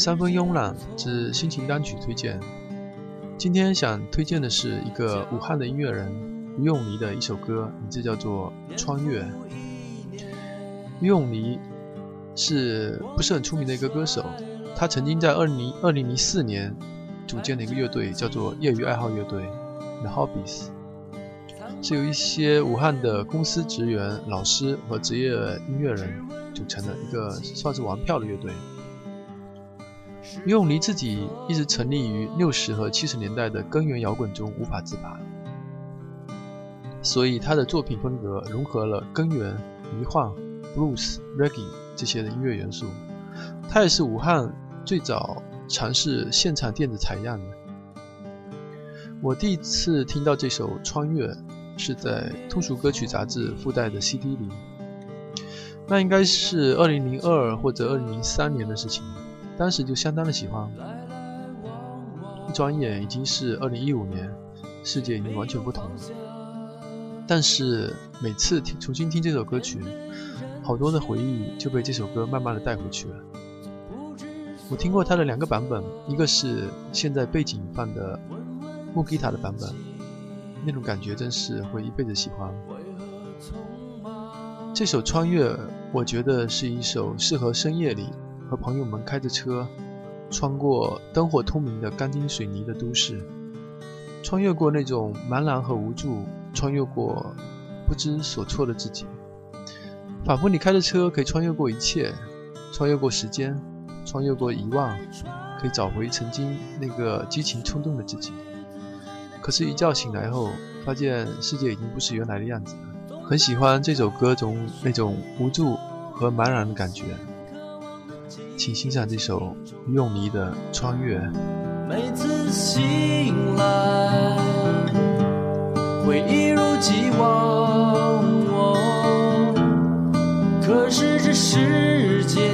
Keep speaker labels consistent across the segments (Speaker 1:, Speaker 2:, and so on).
Speaker 1: 三分慵懒之心情单曲推荐。今天想推荐的是一个武汉的音乐人于永妮的一首歌，名字叫做《穿越》。于永妮是不是很出名的一个歌手？他曾经在二零二零零四年组建了一个乐队，叫做业余爱好乐队 The Hobbies，是由一些武汉的公司职员、老师和职业音乐人组成的一个算是玩票的乐队。于咏离自己一直沉溺于六十和七十年代的根源摇滚中无法自拔，所以他的作品风格融合了根源、迷幻、blues、reggae 这些的音乐元素。他也是武汉最早尝试现场电子采样的。我第一次听到这首《穿越》是在通俗歌曲杂志附带的 CD 里，那应该是2002或者2003年的事情。当时就相当的喜欢，一转眼已经是二零一五年，世界已经完全不同了。但是每次听重新听这首歌曲，好多的回忆就被这首歌慢慢的带回去了。我听过它的两个版本，一个是现在背景放的木吉他的版本，那种感觉真是会一辈子喜欢。这首《穿越》，我觉得是一首适合深夜里。和朋友们开着车，穿过灯火通明的钢筋水泥的都市，穿越过那种茫然和无助，穿越过不知所措的自己，仿佛你开着车可以穿越过一切，穿越过时间，穿越过遗忘，可以找回曾经那个激情冲动的自己。可是，一觉醒来后，发现世界已经不是原来的样子了。很喜欢这首歌中那种无助和茫然的感觉。请欣赏这首于咏妮的《穿越》。
Speaker 2: 每次醒来，会一如既往，可是这世界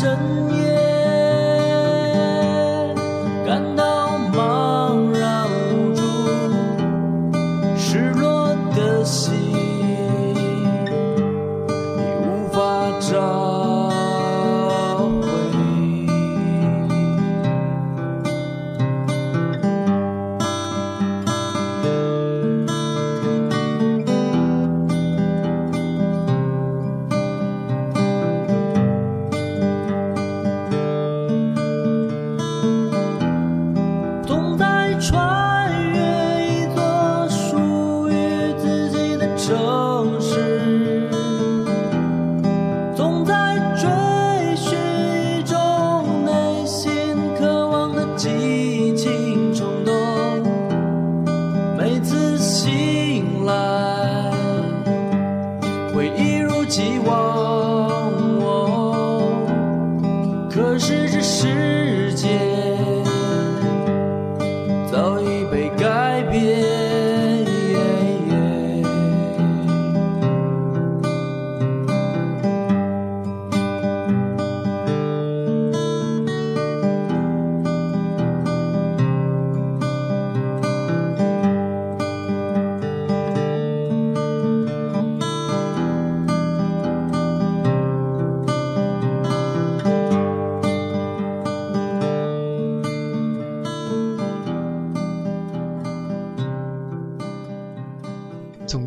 Speaker 2: 深
Speaker 1: 夜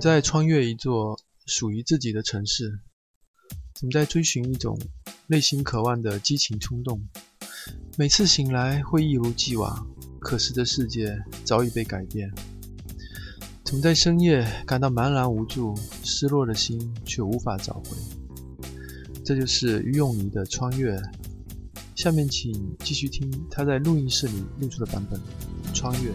Speaker 1: 在穿越一座属于自己的城市，总在追寻一种内心渴望的激情冲动。每次醒来会一如既往，可是这世界早已被改变。总在深夜感到茫然无助，失落的心却无法找回。这就是于咏妮的穿越。下面请继续听他在录音室里录出的版本《穿越》。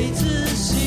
Speaker 1: 每次心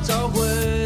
Speaker 1: 找回。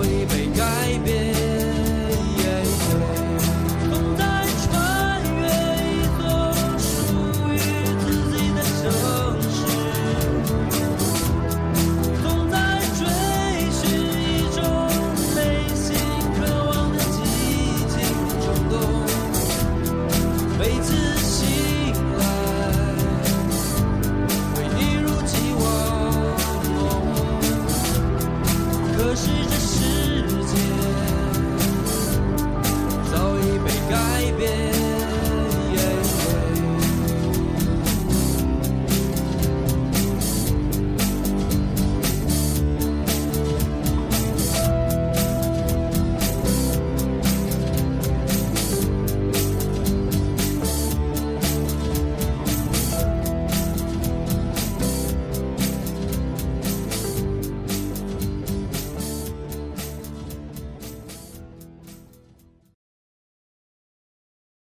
Speaker 2: 早已被改变。